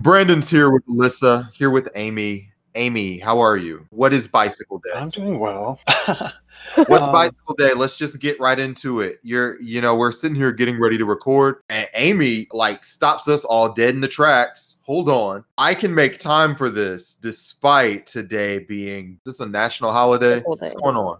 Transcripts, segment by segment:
Brandon's here with Alyssa, here with Amy. Amy, how are you? What is Bicycle Day? I'm doing well. What's Um, Bicycle Day? Let's just get right into it. You're, you know, we're sitting here getting ready to record, and Amy like stops us all dead in the tracks. Hold on, I can make time for this, despite today being is this a national holiday. What's going on?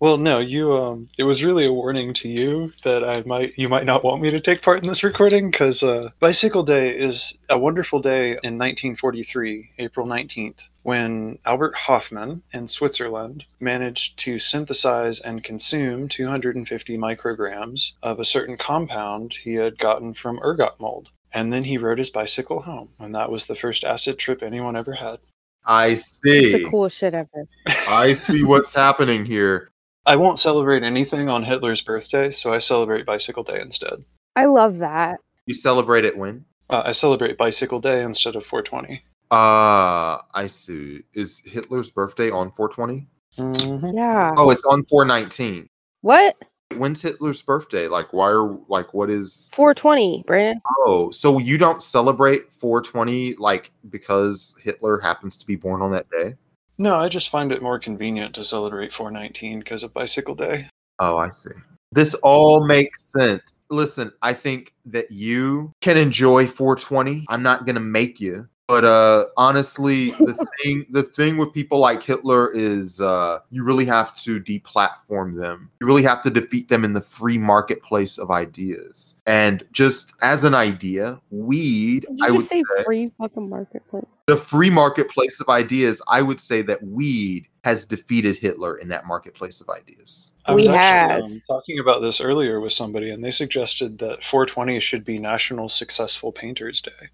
Well, no, you. Um, it was really a warning to you that I might, you might not want me to take part in this recording because uh, Bicycle Day is a wonderful day in 1943, April 19th, when Albert Hofmann in Switzerland managed to synthesize and consume 250 micrograms of a certain compound he had gotten from ergot mold. And then he rode his bicycle home, and that was the first acid trip anyone ever had. I It's see. the coolest shit ever. I see what's happening here. I won't celebrate anything on Hitler's birthday, so I celebrate Bicycle Day instead. I love that. You celebrate it when? Uh, I celebrate Bicycle Day instead of 420. Uh, I see. Is Hitler's birthday on 420? Mm-hmm. Yeah. Oh, it's on 419. What? When's Hitler's birthday? Like, why are like what is? 420, Brandon. Oh, so you don't celebrate 420 like because Hitler happens to be born on that day? No, I just find it more convenient to celebrate 419 because of Bicycle Day. Oh, I see. This all makes sense. Listen, I think that you can enjoy 420. I'm not gonna make you. But uh honestly, the thing the thing with people like Hitler is uh you really have to deplatform them. You really have to defeat them in the free marketplace of ideas. And just as an idea, weed, Did you I would just say say free fucking marketplace? the free marketplace of ideas, I would say that weed has defeated Hitler in that marketplace of ideas. I was We actually has. um, talking about this earlier with somebody, and they suggested that 420 should be National Successful Painters Day.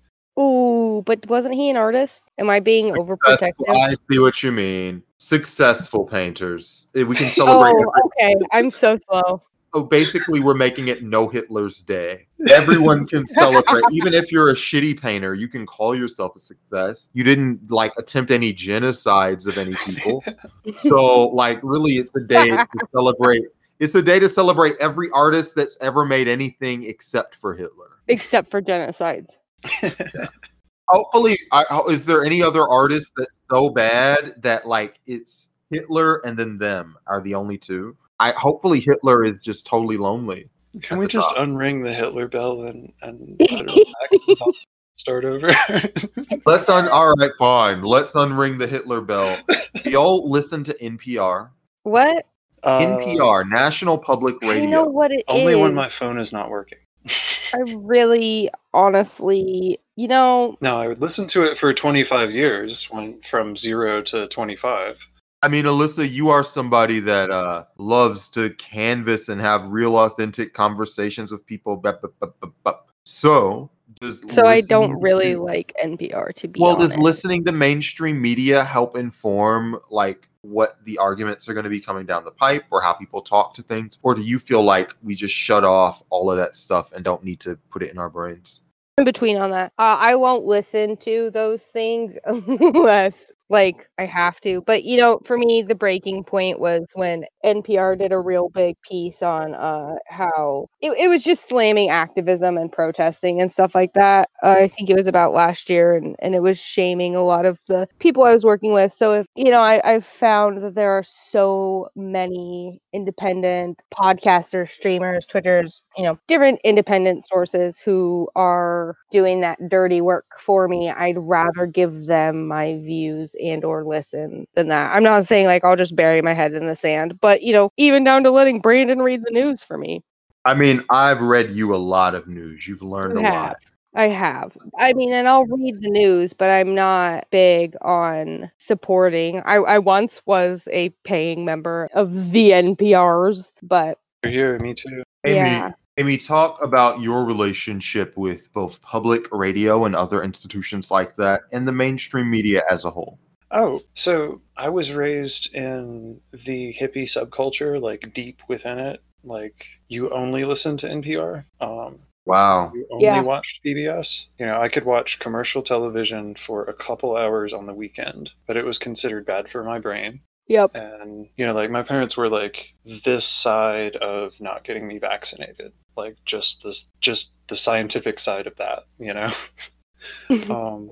Ooh, but wasn't he an artist? Am I being Successful- overprotective? I see what you mean. Successful painters. Eh, We can celebrate. Oh, okay. I'm so slow. Oh, basically, we're making it No Hitler's Day. Everyone can celebrate, even if you're a shitty painter. You can call yourself a success. You didn't like attempt any genocides of any people. So, like, really, it's a day to celebrate. It's a day to celebrate every artist that's ever made anything except for Hitler. Except for genocides. Hopefully, I, is there any other artist that's so bad that like it's Hitler and then them are the only two? I hopefully Hitler is just totally lonely. Can we just top. unring the Hitler bell and, and put it back and start over? Let's un. All right, fine. Let's unring the Hitler bell. Do y'all listen to NPR? What? Uh, NPR, National Public I know Radio. what it is. Only when my phone is not working. I really, honestly, you know, No, I would listen to it for 25 years, when from zero to 25. I mean, Alyssa, you are somebody that uh, loves to canvas and have real, authentic conversations with people. Bup, bup, bup, bup, bup. So, does so I don't really to- like NPR to be Well, honest. does listening to mainstream media help inform like what the arguments are going to be coming down the pipe or how people talk to things? Or do you feel like we just shut off all of that stuff and don't need to put it in our brains? in between on that. Uh, I won't listen to those things unless like I have to. But you know, for me, the breaking point was when NPR did a real big piece on uh, how it, it was just slamming activism and protesting and stuff like that. Uh, I think it was about last year, and and it was shaming a lot of the people I was working with. So if you know, I I've found that there are so many independent podcasters, streamers, Twitters, you know, different independent sources who are doing that dirty work for me. I'd rather give them my views and or listen than that. I'm not saying like I'll just bury my head in the sand, but you know, even down to letting Brandon read the news for me. I mean, I've read you a lot of news. You've learned You a have. lot. I have. I mean, and I'll read the news, but I'm not big on supporting. I, I once was a paying member of the NPRs, but You're here, me too. Amy, yeah. Amy, talk about your relationship with both public radio and other institutions like that and the mainstream media as a whole. Oh, so I was raised in the hippie subculture, like deep within it. Like you only listen to NPR. Um, Wow. you only Yeah. watched PBS. You know, I could watch commercial television for a couple hours on the weekend, but it was considered bad for my brain. Yep. And you know, like my parents were like this side of not getting me vaccinated, like just this, just the scientific side of that. You know. Um,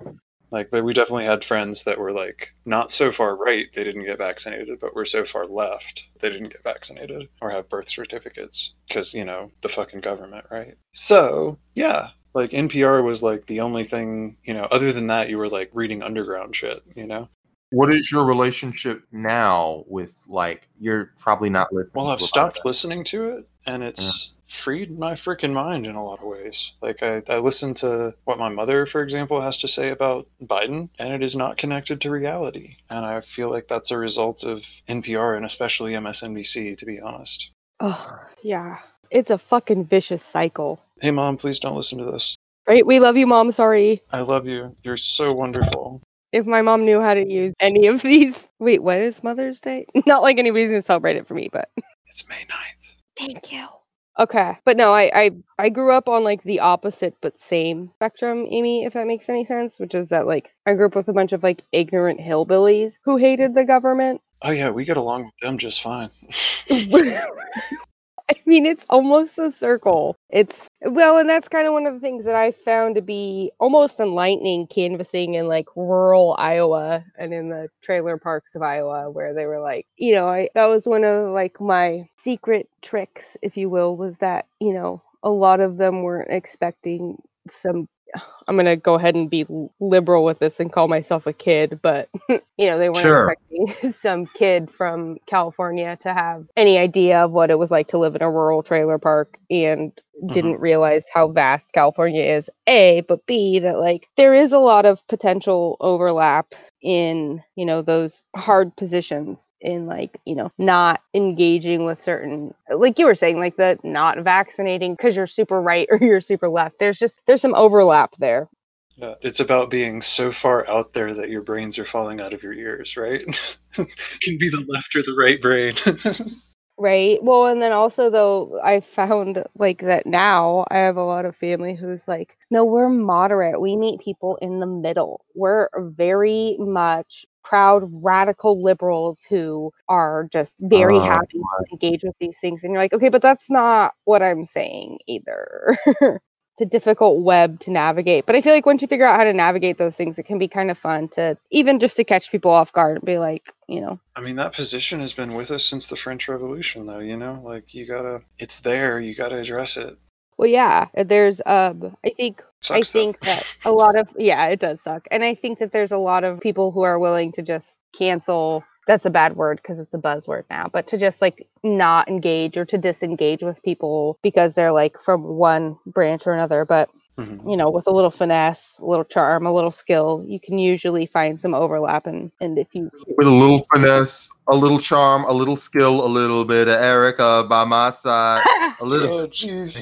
like, but we definitely had friends that were like not so far right they didn't get vaccinated, but were so far left they didn't get vaccinated or have birth certificates because you know the fucking government, right? So yeah, like NPR was like the only thing you know. Other than that, you were like reading underground shit, you know. What is your relationship now with like you're probably not listening? Well, I've a stopped listening to it, and it's freed my freaking mind in a lot of ways. Like I, I listen to what my mother, for example, has to say about Biden, and it is not connected to reality. And I feel like that's a result of NPR and especially MSNBC, to be honest. Oh, yeah. It's a fucking vicious cycle. Hey, mom, please don't listen to this. Right? We love you, mom. Sorry. I love you. You're so wonderful. If my mom knew how to use any of these. Wait, what is Mother's Day? Not like anybody's gonna celebrate it for me, but It's May 9th. Thank you. Okay. But no, I, I I grew up on like the opposite but same spectrum, Amy, if that makes any sense, which is that like I grew up with a bunch of like ignorant hillbillies who hated the government. Oh, yeah, we get along with them just fine. I mean, it's almost a circle. It's well, and that's kind of one of the things that I found to be almost enlightening canvassing in like rural Iowa and in the trailer parks of Iowa, where they were like, you know, I that was one of like my secret tricks, if you will, was that you know a lot of them weren't expecting some. I'm gonna go ahead and be liberal with this and call myself a kid, but you know they weren't Sure. expecting some kid from California to have any idea of what it was like to live in a rural trailer park and Mm-hmm. didn't realize how vast California is. A, but B, that like there is a lot of potential overlap in, you know, those hard positions in like, you know, not engaging with certain like you were saying, like the not vaccinating because you're super right or you're super left. There's just there's some overlap there. Yeah, it's about being so far out there that your brains are falling out of your ears, right? Can be the left or the right brain. Right. Well, and then also though, I found like that now I have a lot of family who's like, no, we're moderate. We meet people in the middle. We're very much proud radical liberals who are just very Oh, happy to engage with these things. And you're like, okay, but that's not what I'm saying either. it's a difficult web to navigate. But I feel like once you figure out how to navigate those things, it can be kind of fun to even just to catch people off guard and be like, you know, I mean, that position has been with us since the French Revolution, though, you know? Like, you gotta, it's there, you gotta address it. Well, yeah, there's um I think I Sucks, though. think that a lot of yeah, it does suck. And I think that there's a lot of people who are willing to just cancel that's a bad word because it's a buzzword now, but to just like not engage or to disengage with people because they're like from one branch or another, but Mhm. you know, with a little finesse, a little charm, a little skill, you can usually find some overlap and and if you with a little finesse, a little charm, a little skill, a little bit of Erica by my side, a little Oh, jeez.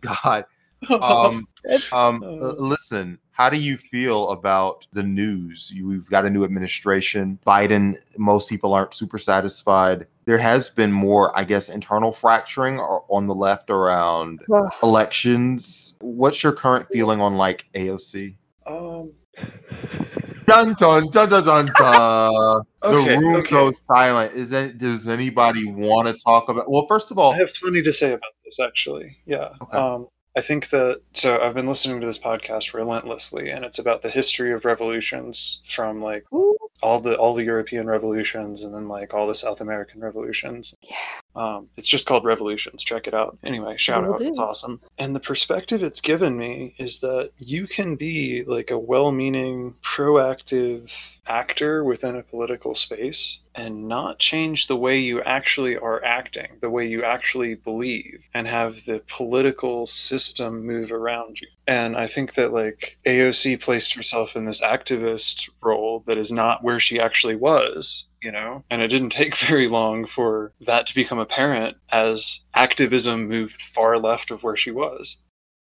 God. Um, um, Uh. uh, listen, how do you feel about the news? We've got a new administration. Biden, most people aren't super satisfied. There has been more, I guess, internal fracturing on the left around Ugh. elections. What's your current feeling on like AOC? um, Dun dun dun dun dun dun. Okay, the room okay. goes silent. Is that, does anybody want to talk about? Well, first of all, I have plenty to say about this, actually. Yeah. Okay. Um, I think that so I've been listening to this podcast relentlessly, and it's about the history of revolutions from like Ooh, all the all the European revolutions and then like all the South American revolutions. yeah. Um, it's just called Revolutions. Check it out. Anyway, shout Will out. It's awesome. And the perspective it's given me is that you can be like a well meaning, proactive actor within a political space and not change the way you actually are acting, the way you actually believe, and have the political system move around you. And I think that like AOC placed herself in this activist role that is not where she actually was you know and it didn't take very long for that to become apparent as activism moved far left of where she was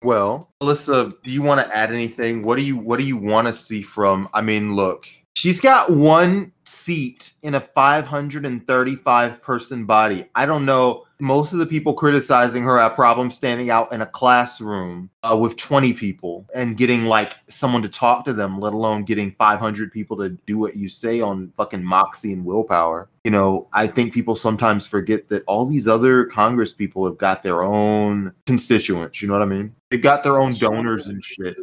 Well, Alyssa, do you want to add anything? What do you what do you want to see from? I mean, look, she's got one seat in a 535 person body. I don't know. Most of the people criticizing her have problems standing out in a classroom uh, with 20 people and getting like someone to talk to them, let alone getting 500 people to do what you say on fucking moxie and willpower. You know, I think people sometimes forget that all these other Congress people have got their own constituents. You know what I mean? They've got their own donors and shit.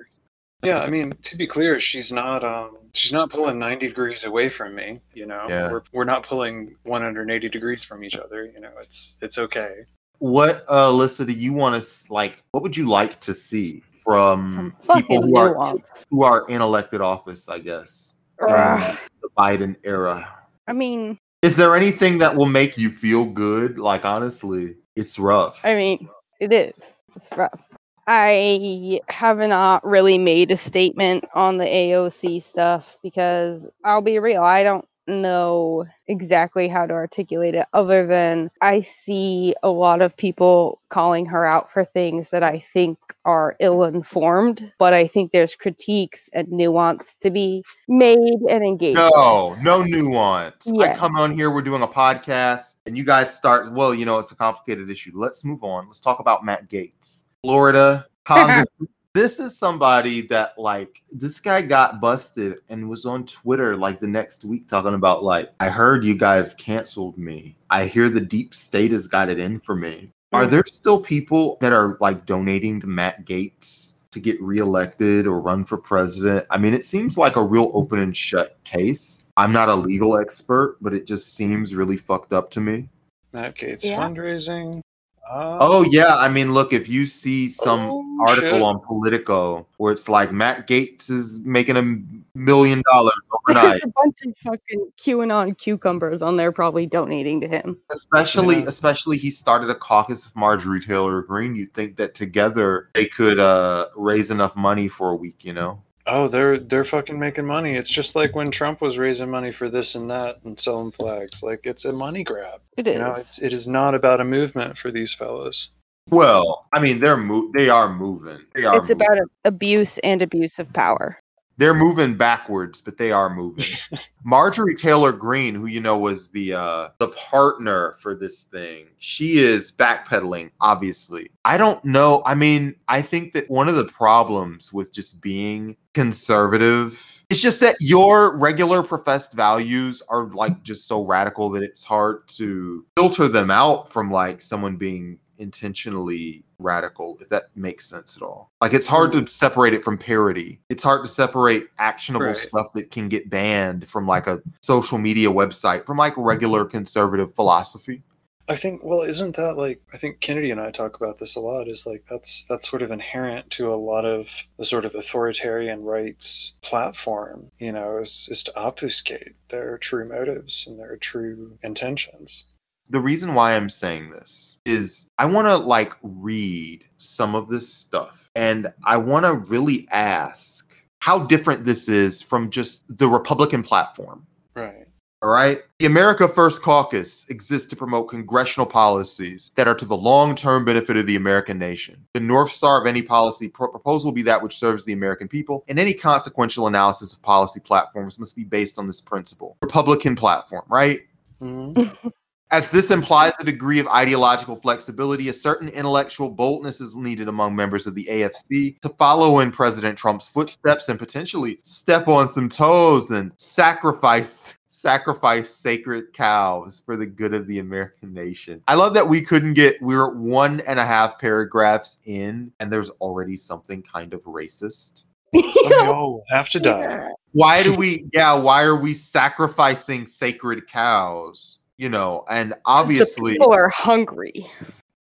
Yeah, I mean, to be clear, she's not um she's not pulling 90 degrees away from me, you know. Yeah. We're we're not pulling 180 degrees from each other, you know. It's it's okay. What, uh, Alyssa, do you want to like? What would you like to see from people fucking who are who are in elected office? I guess in the Biden era. I mean, Is there anything that will make you feel good? Like honestly, it's rough. I mean, it is. It's rough. I have not really made a statement on the AOC stuff because I'll be real, I don't know exactly how to articulate it other than I see a lot of people calling her out for things that I think are ill informed, but I think there's critiques and nuance to be made and engaged. No, no nuance. I Yes. come on here, we're doing a podcast, and you guys start. Well, you know, it's a complicated issue. Let's move on. Let's talk about Matt Gaetz, Florida Congress. this is somebody that, like, this guy got busted and was on Twitter like the next week talking about, like, I heard you guys canceled me. I hear the deep state has got it in for me. Are there still people that are like donating to Matt Gaetz to get reelected or run for president? I mean, it seems like a real open and shut case. I'm not a legal expert, but it just seems really fucked up to me. Matt Gaetz Yeah. fundraising. Uh, Oh yeah, I mean, look, if you see some Oh, article shit. on Politico where it's like Matt Gaetz is making a million dollars overnight, There's a bunch of fucking QAnon cucumbers on there probably donating to him. especially Yeah. especially he started a caucus with Marjorie Taylor Greene, you'd think that together they could uh raise enough money for a week, you know? Oh, they're they're fucking making money. It's just like when Trump was raising money for this and that and selling flags. Like it's a money grab. It is. You know, it's it is not about a movement for these fellows. Well, I mean, they're mo- they are moving. They are it's moving. about abuse and abuse of power. They're moving backwards, but they are moving. Marjorie Taylor Greene, who you know was the uh the partner for this thing, she is backpedaling, obviously. I don't know. I mean, I think that one of the problems with just being conservative is just that your regular professed values are like just so radical that it's hard to filter them out from like someone being intentionally radical if that makes sense at all. Like it's hard to mm. separate it from parody. It's hard to separate actionable Right. stuff that can get banned from like a social media website from like regular mm-hmm. conservative philosophy. I think well, isn't that like I think Kennedy and I talk about this a lot is like that's that's sort of inherent to a lot of the sort of authoritarian rights platform, you know, is is to obfuscate their true motives and their true intentions. The reason why I'm saying this is I want to like read some of this stuff and I want to really ask how different this is from just the Republican platform. Right. All right. The America First Caucus exists to promote congressional policies that are to the long term benefit of the American nation. The North Star of any policy pro- proposal will be that which serves the American people, and any consequential analysis of policy platforms must be based on this principle. Republican platform, right? Mhm. As this implies a degree of ideological flexibility, a certain intellectual boldness is needed among members of the AFC to follow in President Trump's footsteps and potentially step on some toes and sacrifice sacrifice sacred cows for the good of the American nation. I love that we couldn't get we we're one and a half paragraphs in and there's already something kind of racist. Some y'all have to die. Why do we yeah, why are we sacrificing sacred cows? You know, and The obviously people are hungry.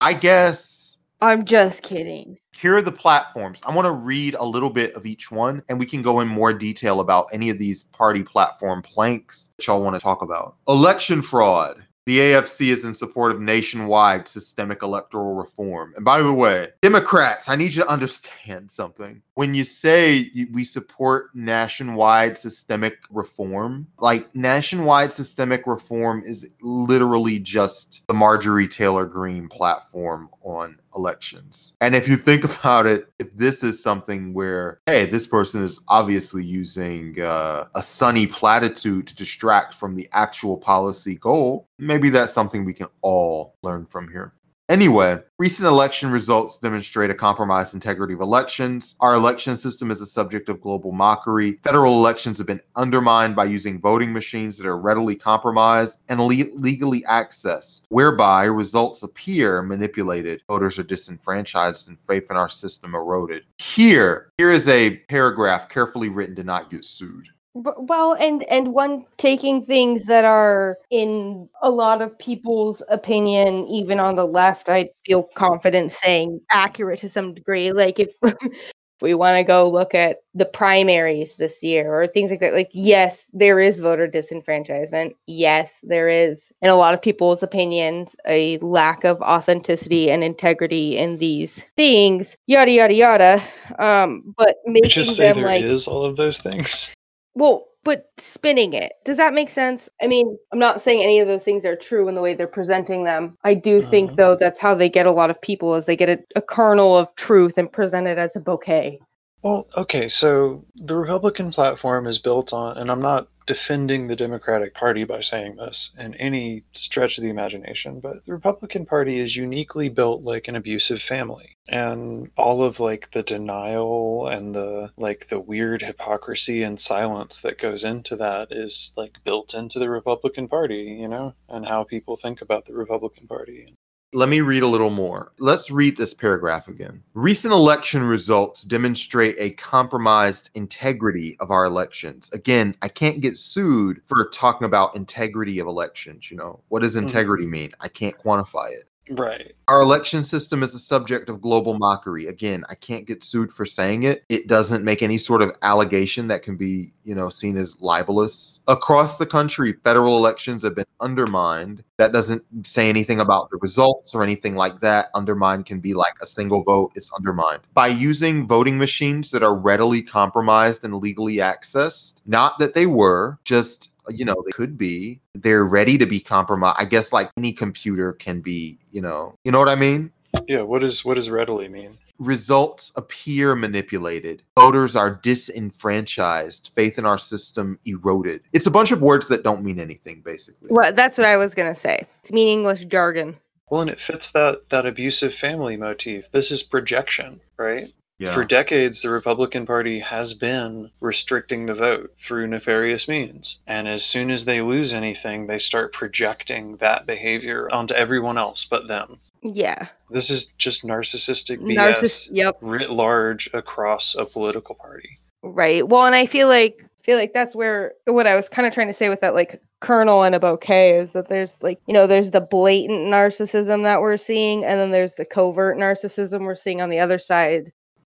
I guess I'm just kidding. here are the platforms. I want to read a little bit of each one and we can go in more detail about any of these party platform planks that y'all want to talk about. Election fraud. The AFC is in support of nationwide systemic electoral reform. And by the way, Democrats, I need you to understand something. When you say we support nationwide systemic reform, like nationwide systemic reform is literally just the Marjorie Taylor Greene platform on elections. And if you think about it, if this is something where, hey, this person is obviously using uh, a sunny platitude to distract from the actual policy goal, maybe that's something we can all learn from here. Anyway, recent election results demonstrate a compromised integrity of elections. Our election system is a subject of global mockery. Federal elections have been undermined by using voting machines that are readily compromised and le- legally accessed, whereby results appear manipulated. Voters are disenfranchised and faith in our system eroded. Here, here is a paragraph carefully written to not get sued. Well, and and one taking things that are in a lot of people's opinion, even on the left, I feel confident saying accurate to some degree. Like if we want to go look at the primaries this year or things like that, like yes, there is voter disenfranchisement. Yes, there is, in a lot of people's opinions, a lack of authenticity and integrity in these things. Yada yada yada. Um, but making just say them there is like all of those things. Well, but spinning it. Does that make sense? I mean, I'm not saying any of those things are true in the way they're presenting them. I do Uh-huh. think though that's how they get a lot of people is they get a, a kernel of truth and present it as a bouquet. Well, okay, so the Republican platform is built on, and I'm not defending the Democratic Party by saying this in any stretch of the imagination, but the Republican Party is uniquely built like an abusive family. And all of like the denial and the like the weird hypocrisy and silence that goes into that is like built into the Republican Party, you know, and how people think about the Republican Party. Let me read a little more. Let's read this paragraph again. Recent election results demonstrate a compromised integrity of our elections. Again, I can't get sued for talking about integrity of elections. You know, what does Hmm. integrity mean? I can't quantify it. Right. Our election system is a subject of global mockery. Again, I can't get sued for saying it. It doesn't make any sort of allegation that can be, you know, seen as libelous. Across the country, federal elections have been undermined. That doesn't say anything about the results or anything like that. Undermined can be like a single vote, it's undermined. By using voting machines that are readily compromised and legally accessed, not that they were, just you know, they could be. They're ready to be compromised. I guess like any computer can be, you know, you know what I mean? Yeah, what is what does readily mean? Results appear manipulated. Voters are disenfranchised. Faith in our system eroded. It's a bunch of words that don't mean anything, basically. Well, that's what I was gonna say. It's meaningless jargon. Well, and it fits that that abusive family motif. This is projection, right? Yeah. For decades, the Republican Party has been restricting the vote through nefarious means. And as soon as they lose anything, they start projecting that behavior onto everyone else but them. Yeah. This is just narcissistic BS Narciss yep. writ large across a political party. Right. Well, and I feel like feel like that's where what I was kind of trying to say with that like kernel and a bouquet is that there's like you know there's the blatant narcissism that we're seeing and then there's the covert narcissism we're seeing on the other side.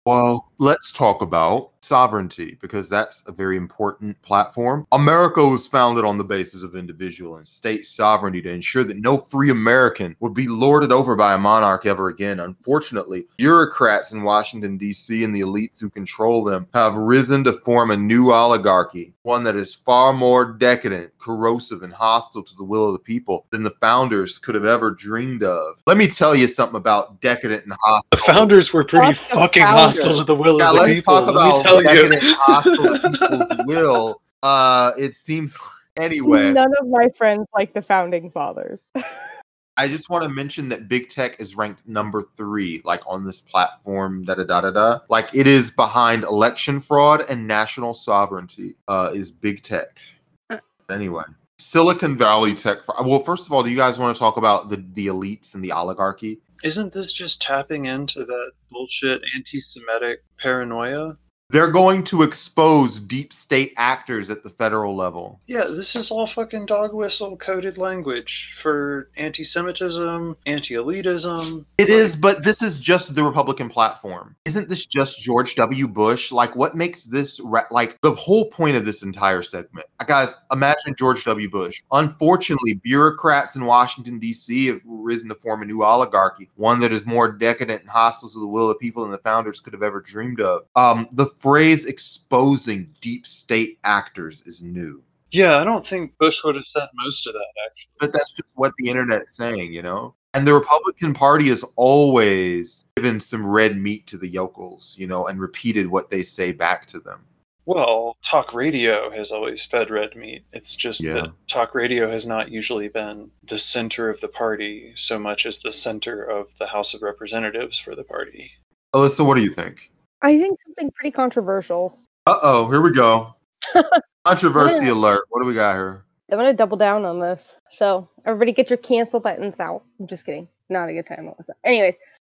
Well, let's talk about sovereignty because that's a very important platform. America was founded on the basis of individual and state sovereignty to ensure that no free American would be lorded over by a monarch ever again. Unfortunately, bureaucrats in Washington, D.C., and the elites who control them have risen to form a new oligarchy, one that is far more decadent, corrosive, and hostile to the will of the people than the founders could have ever dreamed of. Let me tell you something about decadent and hostile. The founders were pretty Fuck fucking founders. hostile to the will Yeah, of the people. talk Let me about tell you. decadent hostile people's will. Uh, it seems anyway. None of my friends like the founding fathers. I just want to mention that big tech is ranked number three, like on this platform. Da da da da da. Like it is behind election fraud and national sovereignty. Uh, is big tech. Uh. Anyway, Silicon Valley tech. Well, first of all, do you guys want to talk about the the elites and the oligarchy? Isn't this just tapping into that bullshit anti Semitic paranoia? They're going to expose deep state actors at the federal level. Yeah, this is all fucking dog whistle coded language for anti Semitism, anti elitism. It is, but this is just the Republican platform. Isn't this just George W. Bush? Like, what makes this ra- like the whole point of this entire segment? Uh, Guys, imagine George W. Bush. Unfortunately, bureaucrats in Washington, D.C. have risen to form a new oligarchy, one that is more decadent and hostile to the will of people than the founders could have ever dreamed of. Um, the phrase exposing deep state actors is new. Yeah, I don't think Bush would have said most of that, actually. but that's just what the internet's saying, you know. And the Republican Party has always given some red meat to the yokels, you know, and repeated what they say back to them. Well, talk radio has always fed red meat. It's just Yeah. that talk radio has not usually been the center of the party so much as the center of the House of Representatives for the party. Alyssa, what do you think? I think something pretty controversial. Uh oh, here we go. Controversy alert. What do we got here? I'm gonna double down on this. So everybody, get your cancel buttons out. I'm just kidding. Not a good time, Melissa. Anyways,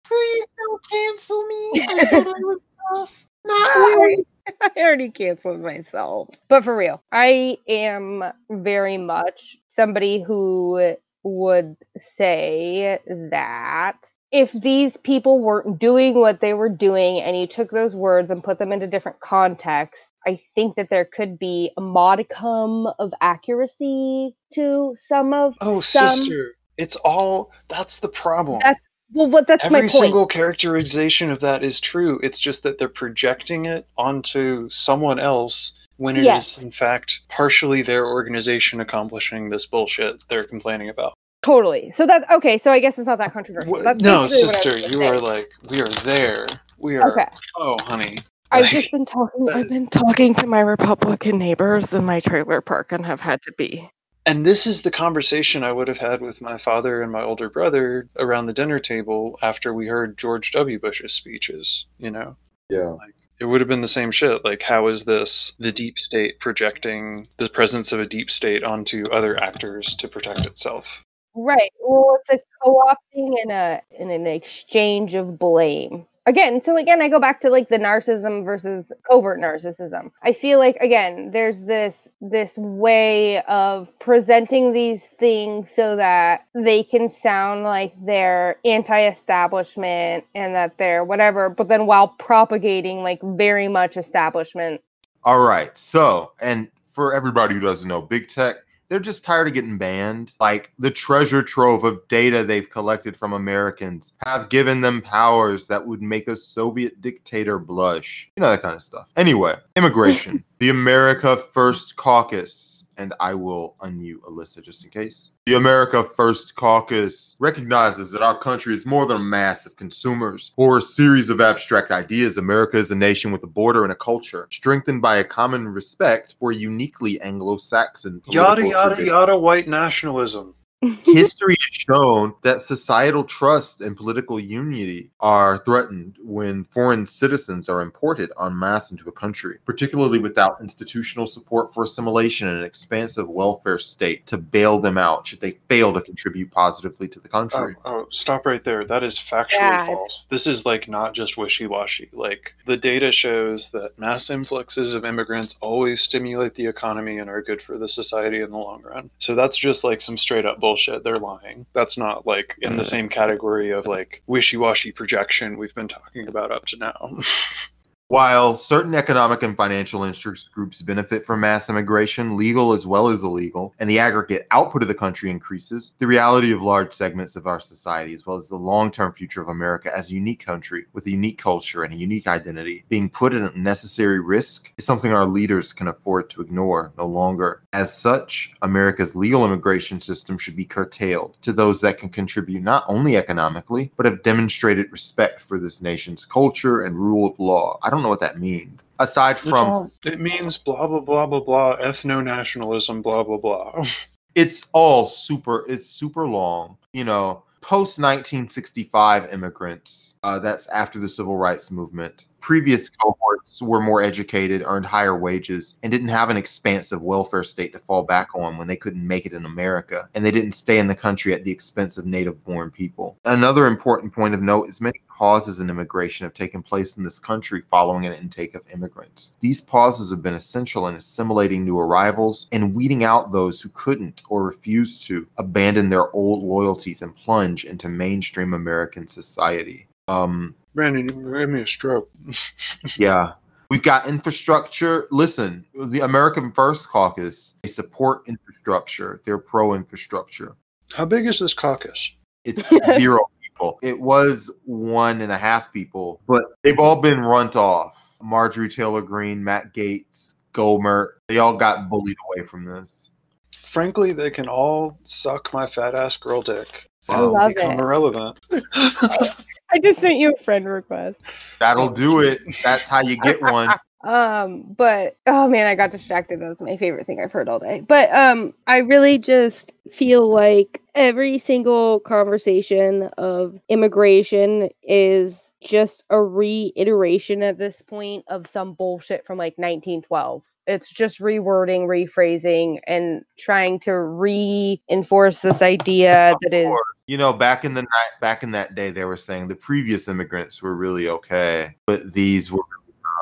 Please don't cancel me. I thought I was tough. Not really. I already canceled myself. But for real, I am very much somebody who would say that if these people weren't doing what they were doing and you took those words and put them into different contexts, I think that there could be a modicum of accuracy to some of Oh, some sister, it's all that's the problem. That's- well what that's Every my point. single characterization of that is true. It's just that they're projecting it onto someone else when it is Yes. in fact partially their organization accomplishing this bullshit they're complaining about. Totally. So that's okay. So I guess it's not that controversial. Wha- That's no, basically sister, you say. are like we are there. We are Okay. oh honey. I've Like, just been talking. I've been talking to my Republican neighbors in my trailer park and have had to be. And this is the conversation I would have had with my father and my older brother around the dinner table after we heard George W. Bush's speeches, you know? Yeah. It would have been the same shit. Like, how is this the deep state projecting the presence of a deep state onto other actors to protect itself? Right. Well, it's a co-opting and a and an exchange of blame. Again, so again, I go back to like the narcissism versus covert narcissism. I feel like again, there's this this way of presenting these things so that they can sound like they're anti-establishment and that they're whatever, but then while propagating like very much establishment All right. So, and for everybody who doesn't know, big tech, they're just tired of getting banned. Like the treasure trove of data they've collected from Americans have given them powers that would make a Soviet dictator blush. You know, that kind of stuff. Anyway, immigration. the America First Caucus. And I will unmute Alyssa just in case. The America First Caucus recognizes that our country is more than a mass of consumers or a series of abstract ideas. America is a nation with a border and a culture, strengthened by a common respect for uniquely Anglo Saxon. Yada, yada, yada, white nationalism. History has shown that societal trust and political unity are threatened when foreign citizens are imported en masse into a country, particularly without institutional support for assimilation and an expansive welfare state to bail them out should they fail to contribute positively to the Oh, country. oh, stop right there. That is factually Yeah. false. This is like not just wishy washy. Like the data shows that mass influxes of immigrants always stimulate the economy and are good for the society in the long run. So that's just like some straight up bullshit. They're lying. That's not like in the same category of like wishy washy projection we've been talking about up to now. While certain economic and financial interest groups benefit from mass immigration, legal as well as illegal, and the aggregate output of the country increases, the reality of large segments of our society, as well as the long term future of America as a unique country with a unique culture and a unique identity, being put at necessary risk is something our leaders can afford to ignore no longer. As such, America's legal immigration system should be curtailed to those that can contribute not only economically, but have demonstrated respect for this nation's culture and rule of law. I don't know what that means. Aside from all- it means blah blah blah blah blah ethno nationalism blah blah blah. it's all super it's super long you know post 1965 immigrants uh, that's after the civil rights movement previous cohorts were more educated earned higher wages and didn't have an expansive welfare state to fall back on when they couldn't make it in america and they didn't stay in the country at the expense of native born people another important point of note is many pauses in immigration have taken place in this country following an intake of immigrants these pauses have been essential in assimilating new arrivals and weeding out those who couldn't or refused to abandon their old loyalties and plunge into mainstream American society. Um, Brandon, you gave me a stroke. yeah. We've got infrastructure. Listen, the American First Caucus, they support infrastructure. They're pro infrastructure. How big is this caucus? It's zero people. It was one and a half people, but they've all been runt off. Marjorie Taylor Greene, Matt Gaetz, Gohmert, they all got bullied away from this. Frankly, they can all suck my fat ass girl dick. I and love become it. irrelevant. I just sent you a friend request. That'll do it. That's how you get one. Um, but oh man, I got distracted. That was my favorite thing I've heard all day. But um, I really just feel like every single conversation of immigration is just a reiteration at this point of some bullshit from like 1912 it's just rewording rephrasing and trying to reinforce this idea that is You know, back in the night, back in that day, they were saying the previous immigrants were really okay, but these were.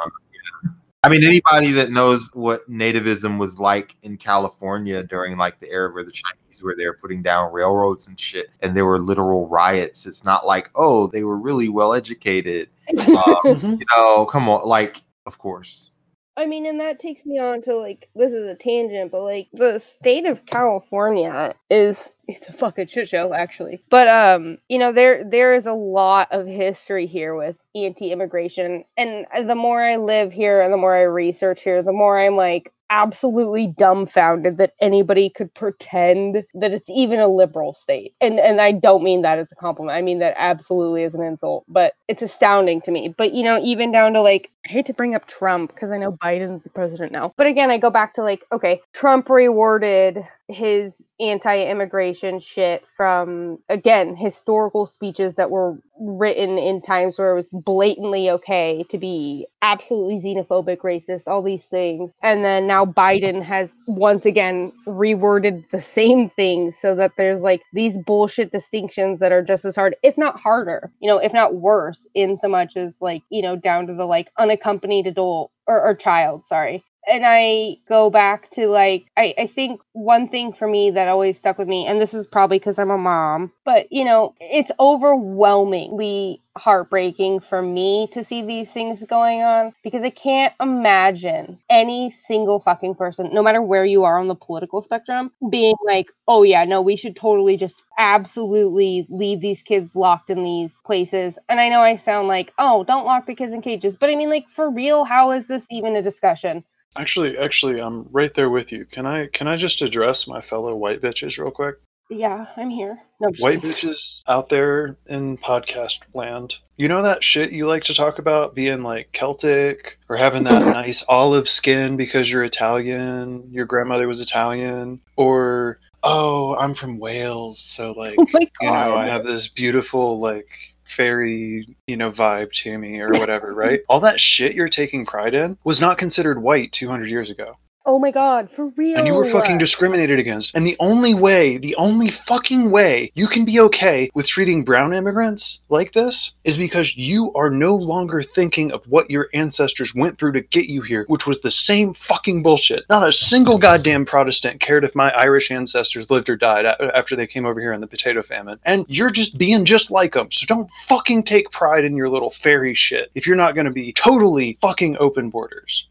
Um, yeah. I mean, anybody that knows what nativism was like in California during like the era where the Chinese were there putting down railroads and shit, and there were literal riots. It's not like, oh, they were really well educated. Um, Mhm. you know, come on, like, of course. I mean, and that takes me on to like this is a tangent, but like the state of California is it's a fucking shit show actually. But um, you know, there there is a lot of history here with anti-immigration, and the more I live here and the more I research here, the more I'm like absolutely dumbfounded that anybody could pretend that it's even a liberal state. And and I don't mean that as a compliment. I mean that absolutely as an insult, but it's astounding to me. But you know, even down to like I hate to bring up Trump because I know Biden's the president now. But again, I go back to like, okay, Trump rewarded his anti-immigration shit from again historical speeches that were written in times where it was blatantly okay to be absolutely xenophobic racist all these things. And then now biden has once again reworded the same thing so that there's like these bullshit distinctions that are just as hard if not harder you know if not worse in so much as like you know down to the like unaccompanied adult or, or child sorry and I go back to like I, I think one thing for me that always stuck with me, and this is probably because I'm a mom, but you know, it's overwhelmingly heartbreaking for me to see these things going on because I can't imagine any single fucking person, no matter where you are on the political spectrum, being like, oh yeah, no, we should totally just absolutely leave these kids locked in these places. And I know I sound like, oh, don't lock the kids in cages, but I mean, like, for real, how is this even a discussion? Actually, actually, I'm right there with you. Can I can I just address my fellow white bitches real quick? Yeah, I'm here. No, I'm White bitches out there in podcast land. You know that shit you like to talk about being like Celtic or having that nice olive skin because you're Italian, your grandmother was Italian, or oh, I'm from Wales, so like Oh you know, I have this beautiful like fairy, you know, vibe to me or whatever, right? All that shit you're taking pride in was not considered white 200 years ago. Oh my god, for real. And you were fucking discriminated against. And the only way, the only fucking way you can be okay with treating brown immigrants like this is because you are no longer thinking of what your ancestors went through to get you here, which was the same fucking bullshit. Not a single goddamn Protestant cared if my Irish ancestors lived or died after they came over here in the potato famine. And you're just being just like them. So don't fucking take pride in your little fairy shit if you're not going to be totally fucking open borders.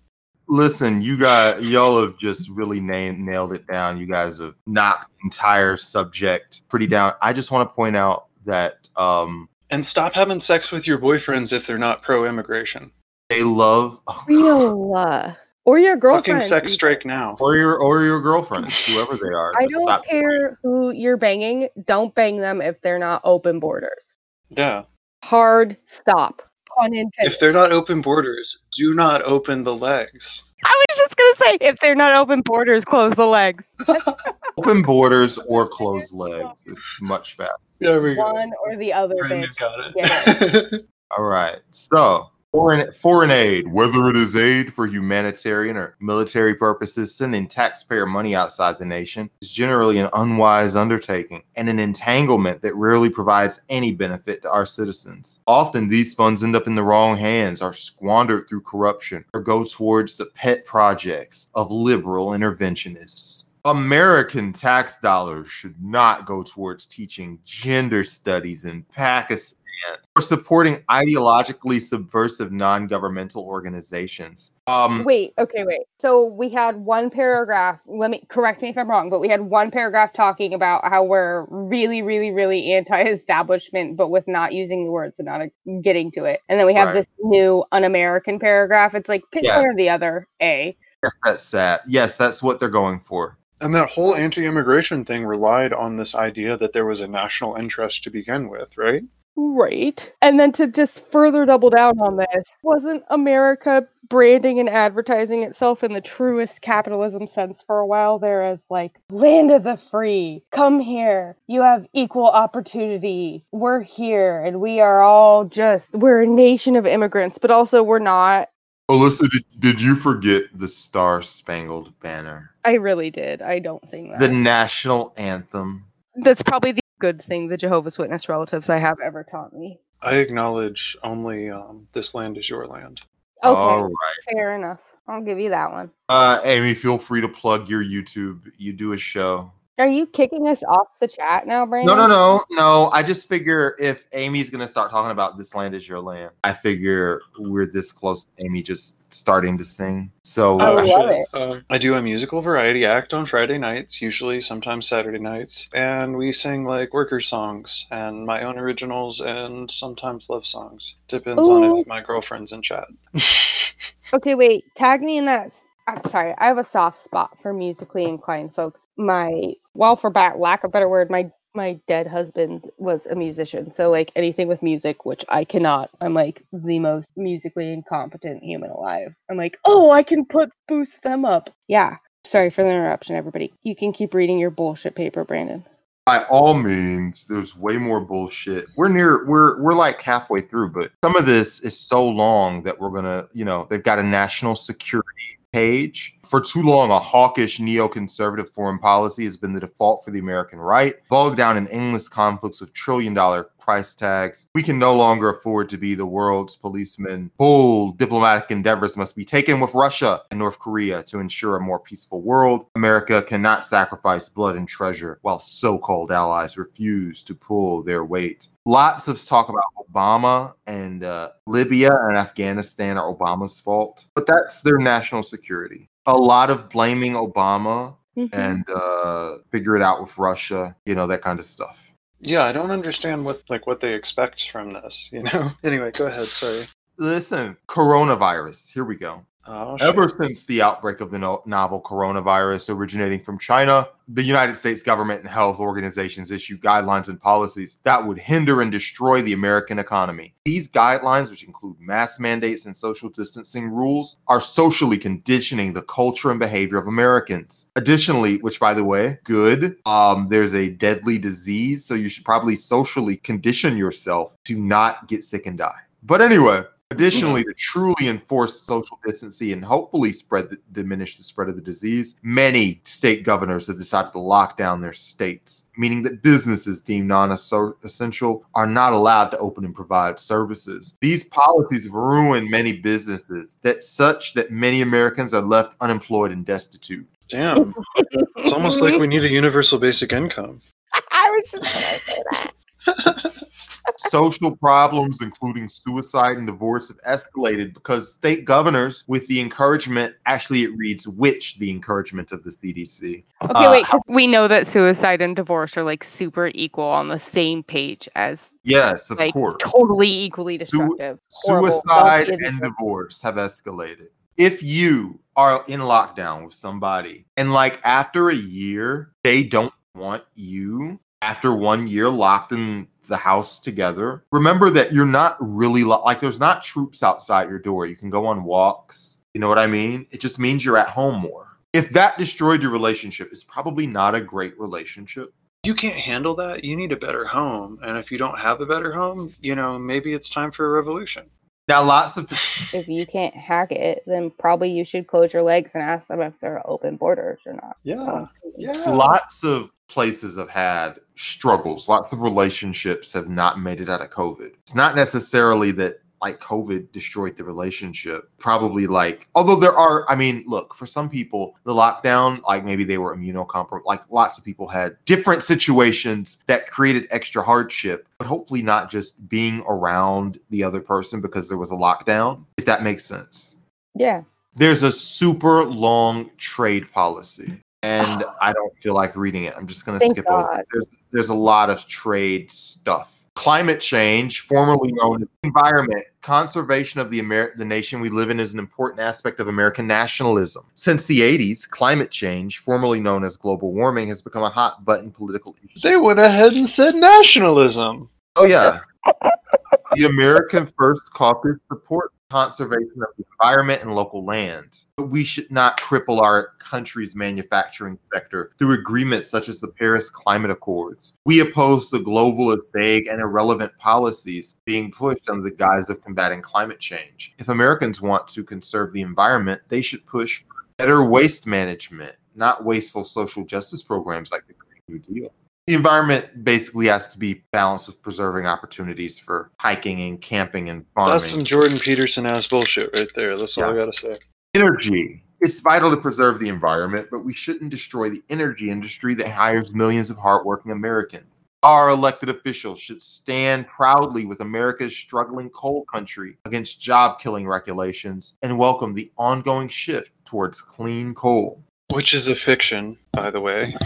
Listen, you got y'all have just really nailed nailed it down. You guys have knocked the entire subject pretty down. I just want to point out that um And stop having sex with your boyfriends if they're not pro immigration. they love oh, real. Uh, or your girlfriend. Fucking sex strike now. or your or your girlfriend, whoever they are. I don't stop- care who you're banging. Don't bang them if they're not open borders. Yeah. Hard stop. Pun intended. If they're not open borders, do not open the legs. I was just gonna say, if they're not open borders, close the legs. Open borders or closed legs is much faster. There we go. One or the other, Brandon bitch. got Get it. All right. So foreign foreign aid, whether it is aid for humanitarian or military purposes, sending taxpayer money outside the nation is generally an unwise undertaking and an entanglement that rarely provides any benefit to our citizens. Often these funds end up in the wrong hands, are squandered through corruption, or go towards the pet projects of liberal interventionists. American tax dollars should not go towards teaching gender studies in Pakistan or supporting ideologically subversive non-governmental organizations. Um, Wait, okay, wait. So we had one paragraph. Let me correct me if I'm wrong, but we had one paragraph talking about how we're really, really, really anti-establishment, but with not using the words and not getting to it. And then we have Right. this new un-American paragraph. It's like pick Yeah. one or the other. A. yes, that's sad. Yes, that's what they're going for. and that whole anti immigration thing relied on this idea that there was a national interest to begin with, right? Right. And then to just further double down on this, wasn't America branding and advertising itself in the truest capitalism sense for a while there as like land of the free? Come here. You have equal opportunity. We're here and we are all just, we're a nation of immigrants, but also we're not. Alyssa, did, did you forget the Star Spangled Banner? I really did. I don't sing that. The national anthem. That's probably the good thing the Jehovah's Witness relatives I have ever taught me. I acknowledge only um, this land is your land. Okay, All right. fair enough. I'll give you that one. Uh, Amy, feel free to plug your YouTube. You do a show. Are you kicking us off the chat now, Brandon? No, no, no, no. I just figure if Amy's gonna start talking about this land is your land, I figure we're this close. to Amy just starting to sing. So I Uh, love should- it. uh, I do a musical variety act on Friday nights, usually sometimes Saturday nights, and we sing like worker songs and my own originals and sometimes love songs. Depends on if my girlfriend's in chat. Okay, wait. Tag me in that. s- I'm sorry. I have a soft spot for musically inclined folks. My, well, for ba- lack of better word, my my dead husband was a musician. So like anything with music, which I cannot. I'm like the most musically incompetent human alive. I'm like, oh, I can put boost them up. Yeah. Sorry for the interruption, everybody. You can keep reading your bullshit paper, Brandon. by all means, there's way more bullshit. We're near we're we're like halfway through, but some of this is so long that we're gonna, you know, they've got a national security page. For too long, a hawkish neoconservative foreign policy has been the default for the American right, bogged down in endless conflicts with trillion dollar price tags. We can no longer afford to be the world's policeman. Bold diplomatic endeavors must be taken with Russia and North Korea to ensure a more peaceful world. America cannot sacrifice blood and treasure while so called allies refuse to pull their weight. Lots of talk about Obama and uh, Libya and Afghanistan are Obama's fault, but that's their national security. A lot of blaming Obama Mhm. and uh, figure it out with Russia, you know, that kind of stuff. Yeah, I don't understand what like what they expect from this. You know. anyway, go ahead. Sorry. Listen, coronavirus. Here we go. Oh. Ever since the outbreak of the no- novel coronavirus originating from China, the United States government and health organizations issue guidelines and policies that would hinder and destroy the American economy. These guidelines, which include mask mandates and social distancing rules, are socially conditioning the culture and behavior of Americans. Additionally, which by the way, good, um, there's a deadly disease, so you should probably socially condition yourself to not get sick and die. But anyway, Additionally, to truly enforce social distancing and hopefully spread the, diminish the spread of the disease, many state governors have decided to lock down their states, meaning that businesses deemed non-essential are not allowed to open and provide services. These policies have ruined many businesses that such that many Americans are left unemployed and destitute. Damn. It's almost like we need a universal basic income. I was just gonna say that. Social problems, including suicide and divorce, have escalated because state governors, with the encouragement, actually, it reads which the encouragement of the CDC. Okay, Uh, wait. We know that suicide and divorce are like super equal on the same page as Yes, of like course. totally equally destructive. Horrible, Suicide wealthy and divorce have escalated. If you are in lockdown with somebody and, like, after a year, they don't want you, after one year locked in the house together, remember that you're not really lo- like, there's not troops outside your door. You can go on walks. You know what I mean? It just means you're at home more. If that destroyed your relationship, it's probably not a great relationship. You can't handle that. You need a better home. And if you don't have a better home, you know, maybe it's time for a revolution. Now, lots of If you can't hack it, then probably you should close your legs and ask them if there are open borders or not. Yeah. Yeah. lots of places have had struggles. Lots of relationships have not made it out of COVID. It's not necessarily that like COVID destroyed the relationship. Probably like, although there are, I mean, look, for some people, the lockdown, like maybe they were immunocompromised, like lots of people had different situations that created extra hardship, but hopefully not just being around the other person because there was a lockdown, if that makes sense Yeah. there's a super long trade policy and i don't feel like reading it i'm just going to skip over God. it. there's there's a lot of trade stuff climate change formerly known as environment conservation of the Amer- the nation we live in is an important aspect of american nationalism. Since the 80s climate change formerly known as global warming has become a hot button political issue. They went ahead and said nationalism. oh yeah. The American First Caucus supports conservation of the environment and local lands. But we should not cripple our country's manufacturing sector through agreements such as the Paris Climate Accords. We oppose the globalist, vague, and irrelevant policies being pushed under the guise of combating climate change. If Americans want to conserve the environment, they should push for better waste management, not wasteful social justice programs like the Green New Deal the environment basically has to be balanced with preserving opportunities for hiking and camping and farming. That's some Jordan Peterson ass bullshit right there. That's all I gotta say. Energy. It's vital to preserve the environment, but we shouldn't destroy the energy industry that hires millions of hardworking Americans. Our elected officials should stand proudly with America's struggling coal country against job killing regulations and welcome the ongoing shift towards clean coal. Which is a fiction, by the way.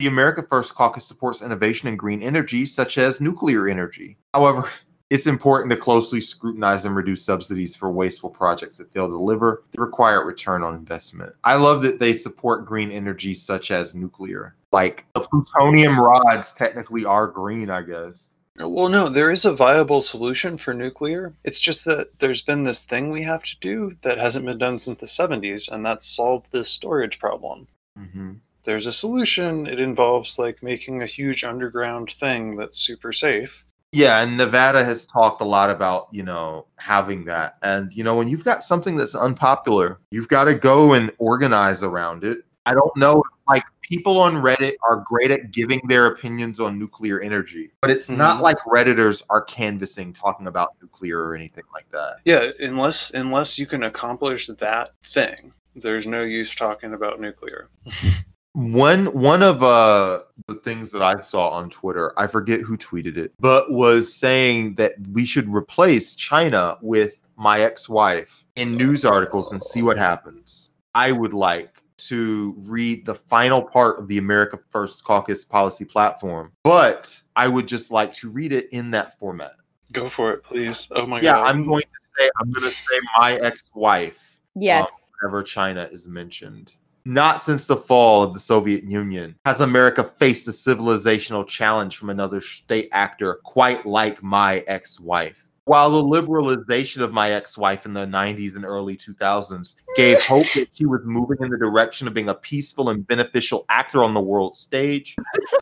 The America First Caucus supports innovation in green energy, such as nuclear energy. However, it's important to closely scrutinize and reduce subsidies for wasteful projects that fail to deliver the required return on investment. I love that they support green energy, such as nuclear. Like the plutonium rods technically are green, I guess. Well, no, there is a viable solution for nuclear. It's just that there's been this thing we have to do that hasn't been done since the 70s, and that's solved this storage problem. hmm There's a solution. It involves like making a huge underground thing that's super safe. Yeah, and Nevada has talked a lot about, you know, having that. And, you know, when you've got something that's unpopular, you've got to go and organize around it. I don't know, like, people on Reddit are great at giving their opinions on nuclear energy, but it's not Mhm. like Redditors are canvassing talking about nuclear or anything like that. Yeah, unless unless you can accomplish that thing, there's no use talking about nuclear. One one of uh the things that I saw on Twitter, I forget who tweeted it, but was saying that we should replace China with my ex-wife in news articles and see what happens. I would like to read the final part of the America First Caucus policy platform, but I would just like to read it in that format. Go for it, please. Oh my Yeah, god. Yeah, I'm going to say I'm going to say my ex-wife Yes. whenever China is mentioned. Not since the fall of the Soviet Union has America faced a civilizational challenge from another state actor quite like my ex wife. While the liberalization of my ex wife in the 90s and early 2000s gave hope that she was moving in the direction of being a peaceful and beneficial actor on the world stage,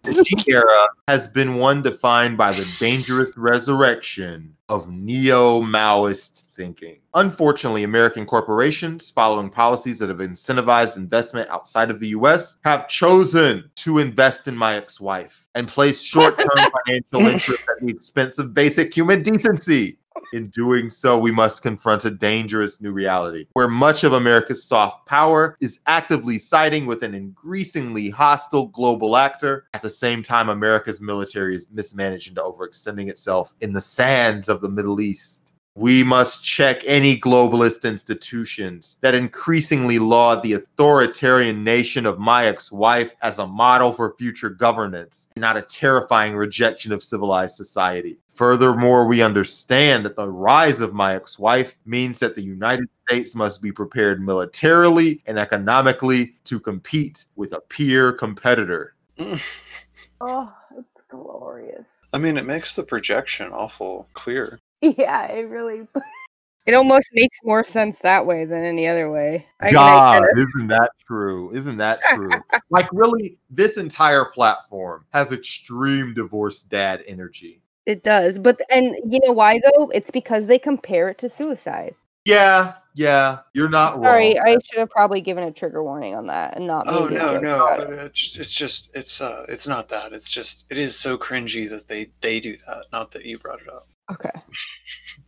the era has been one defined by the dangerous resurrection of neo Maoist thinking. Unfortunately, American corporations, following policies that have incentivized investment outside of the US, have chosen to invest in my ex wife and place short term financial interest at the expense of basic human decency. In doing so, we must confront a dangerous new reality where much of America's soft power is actively siding with an increasingly hostile global actor. At the same time, America's military is mismanaged into overextending itself in the sands of the Middle East. We must check any globalist institutions that increasingly laud the authoritarian nation of my ex wife as a model for future governance, not a terrifying rejection of civilized society. Furthermore, we understand that the rise of my ex wife means that the United States must be prepared militarily and economically to compete with a peer competitor. Oh, it's glorious. I mean, it makes the projection awful clear. Yeah, it really. It almost makes more sense that way than any other way. I- I God, isn't that true? Isn't that true? like, really, this entire platform has extreme divorced dad energy. it does, but and you know why though? It's because they compare it to suicide. Yeah, yeah, you're not Sorry, wrong. I should have probably given a trigger warning on that and not. Oh no, no, it. it's just, it's just it's uh it's not that. It's just it is so cringy that they they do that. Not that you brought it up. Okay.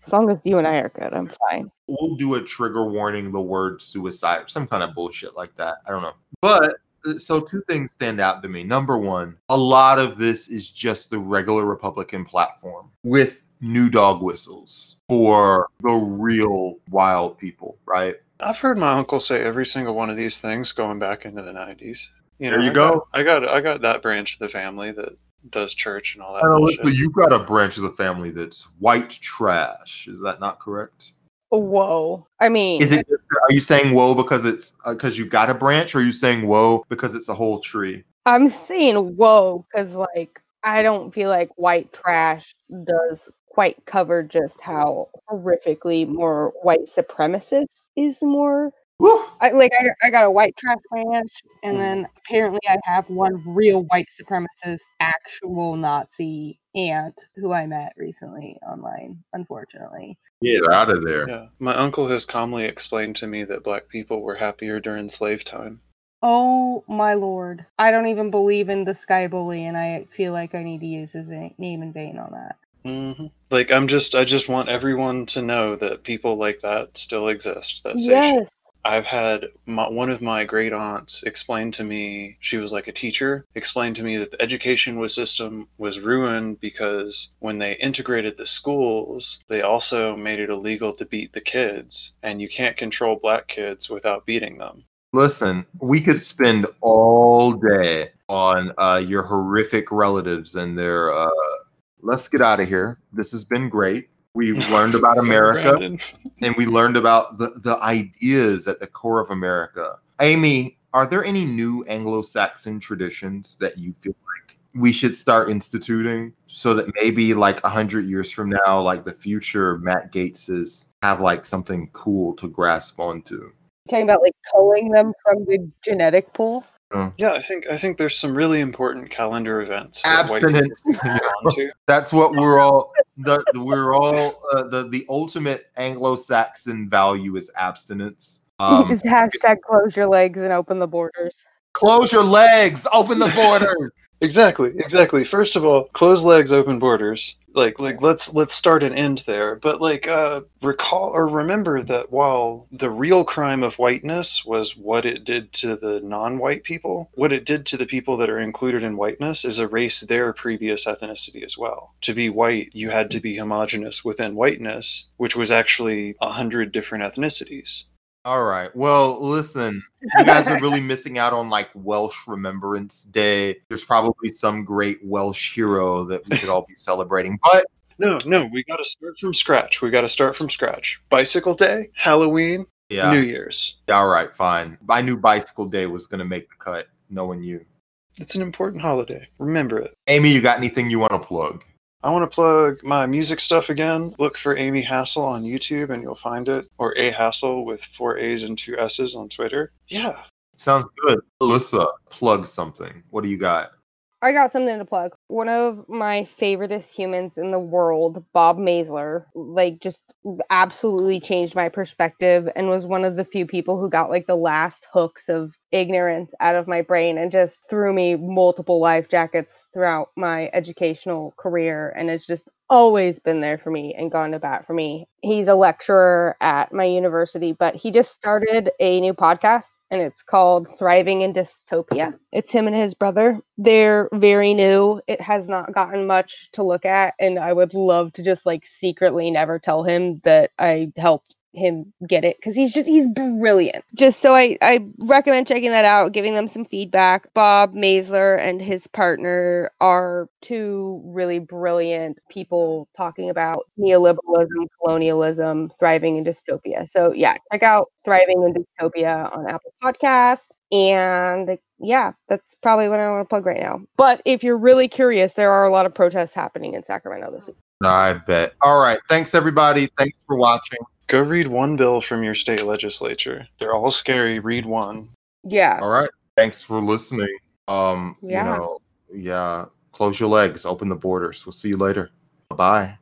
As long as you and I are good, I'm fine. we'll do a trigger warning the word suicide or some kind of bullshit like that. I don't know. But uh, so two things stand out to me. Number one, a lot of this is just the regular Republican platform with new dog whistles for the real wild people, right? I've heard my uncle say every single one of these things going back into the nineties. You There you I go. got- I got I got that branch of the family that does church and all that. And bullshit. Alyssa, you've got a branch of the family that's white trash. Is that not correct? Whoa. I mean, Is it? Are you saying whoa because it's uh, because you've got a branch, or are you saying whoa because it's a whole tree? I'm saying whoa because like I don't feel like white trash does quite cover just how horrifically more white supremacist is more Woo! I like I, I got a white trash man, and Mhm. then apparently I have one real white supremacist, actual Nazi aunt who I met recently online. Unfortunately, Get out of there. Yeah. My uncle has calmly explained to me that black people were happier during slave time. oh my lord, I don't even believe in the sky bully, and I feel like I need to use his name in vain on that. hmm Like I'm just, I just want everyone to know that people like that still exist. That say. Yes, I've had my, one of my great aunts explain to me, she was like a teacher, explained to me that the education was system was ruined because when they integrated the schools, they also made it illegal to beat the kids, and you can't control black kids without beating them. Listen, we could spend all day on uh, your horrific relatives and their. Uh, let's get out of here. This has been great. We learned about So America grounded. and we learned about the, the ideas at the core of America. Amy, are there any new Anglo Saxon traditions that you feel like we should start instituting so that maybe like a hundred years from now, like the future Matt Gaetzes have like something cool to grasp onto? talking about like culling them from the genetic pool. Yeah, I think I think there's some really important calendar events. that Abstinence. can hold on to. That's what we're all. The, we're all uh, the the ultimate Anglo-Saxon value is abstinence. Um, is hashtag close your legs and open the borders. close your legs, open the borders. Exactly, exactly. First of all, close legs, open borders. Like, like let's let's start and end there. But like, uh, recall or remember that while the real crime of whiteness was what it did to the non-white people, what it did to the people that are included in whiteness is erase their previous ethnicity as well. To be white, you had to be homogenous within whiteness, which was actually a hundred different ethnicities. All right. Well, listen, you guys are really missing out on like Welsh Remembrance Day. There's probably some great Welsh hero that we could all be celebrating. But No, no, we got to start from scratch. We got to start from scratch. Bicycle Day, Halloween, yeah, New Year's. all right, fine. I knew Bicycle Day was gonna make the cut, knowing you. It's an important holiday. Remember it. Amy, you got anything you want to plug? I want to plug my music stuff again. Look for Amy Hassel on YouTube and you'll find it, or A Hassel with four A's and two S's on Twitter. Yeah. Sounds good. Alyssa, plug something. What do you got? I got something to plug. One of my favoriteest humans in the world, Bob Maisler, like just absolutely changed my perspective and was one of the few people who got like the last hooks of ignorance out of my brain and just threw me multiple life jackets throughout my educational career and has just always been there for me and gone to bat for me. He's a lecturer at my university, but he just started a new podcast and it's called Thriving in Dystopia. It's him and his brother. They're very new. It has not gotten much to look at, and I would love to just like secretly never tell him that I helped him get it because he's just he's brilliant. Just so I I recommend checking that out, giving them some feedback. Bob Maisler and his partner are two really brilliant people talking about neoliberalism, colonialism, thriving in dystopia. So yeah, check out Thriving in Dystopia on Apple Podcasts. And yeah, that's probably what I want to plug right now. But if you're really curious, there are a lot of protests happening in Sacramento this week. I bet. All right. Thanks, everybody. Thanks for watching. Go read one bill from your state legislature. They're all scary. Read one. Yeah. All right. Thanks for listening. Um, Yeah. you know, yeah. Close your legs, open the borders. We'll see you later. Bye bye.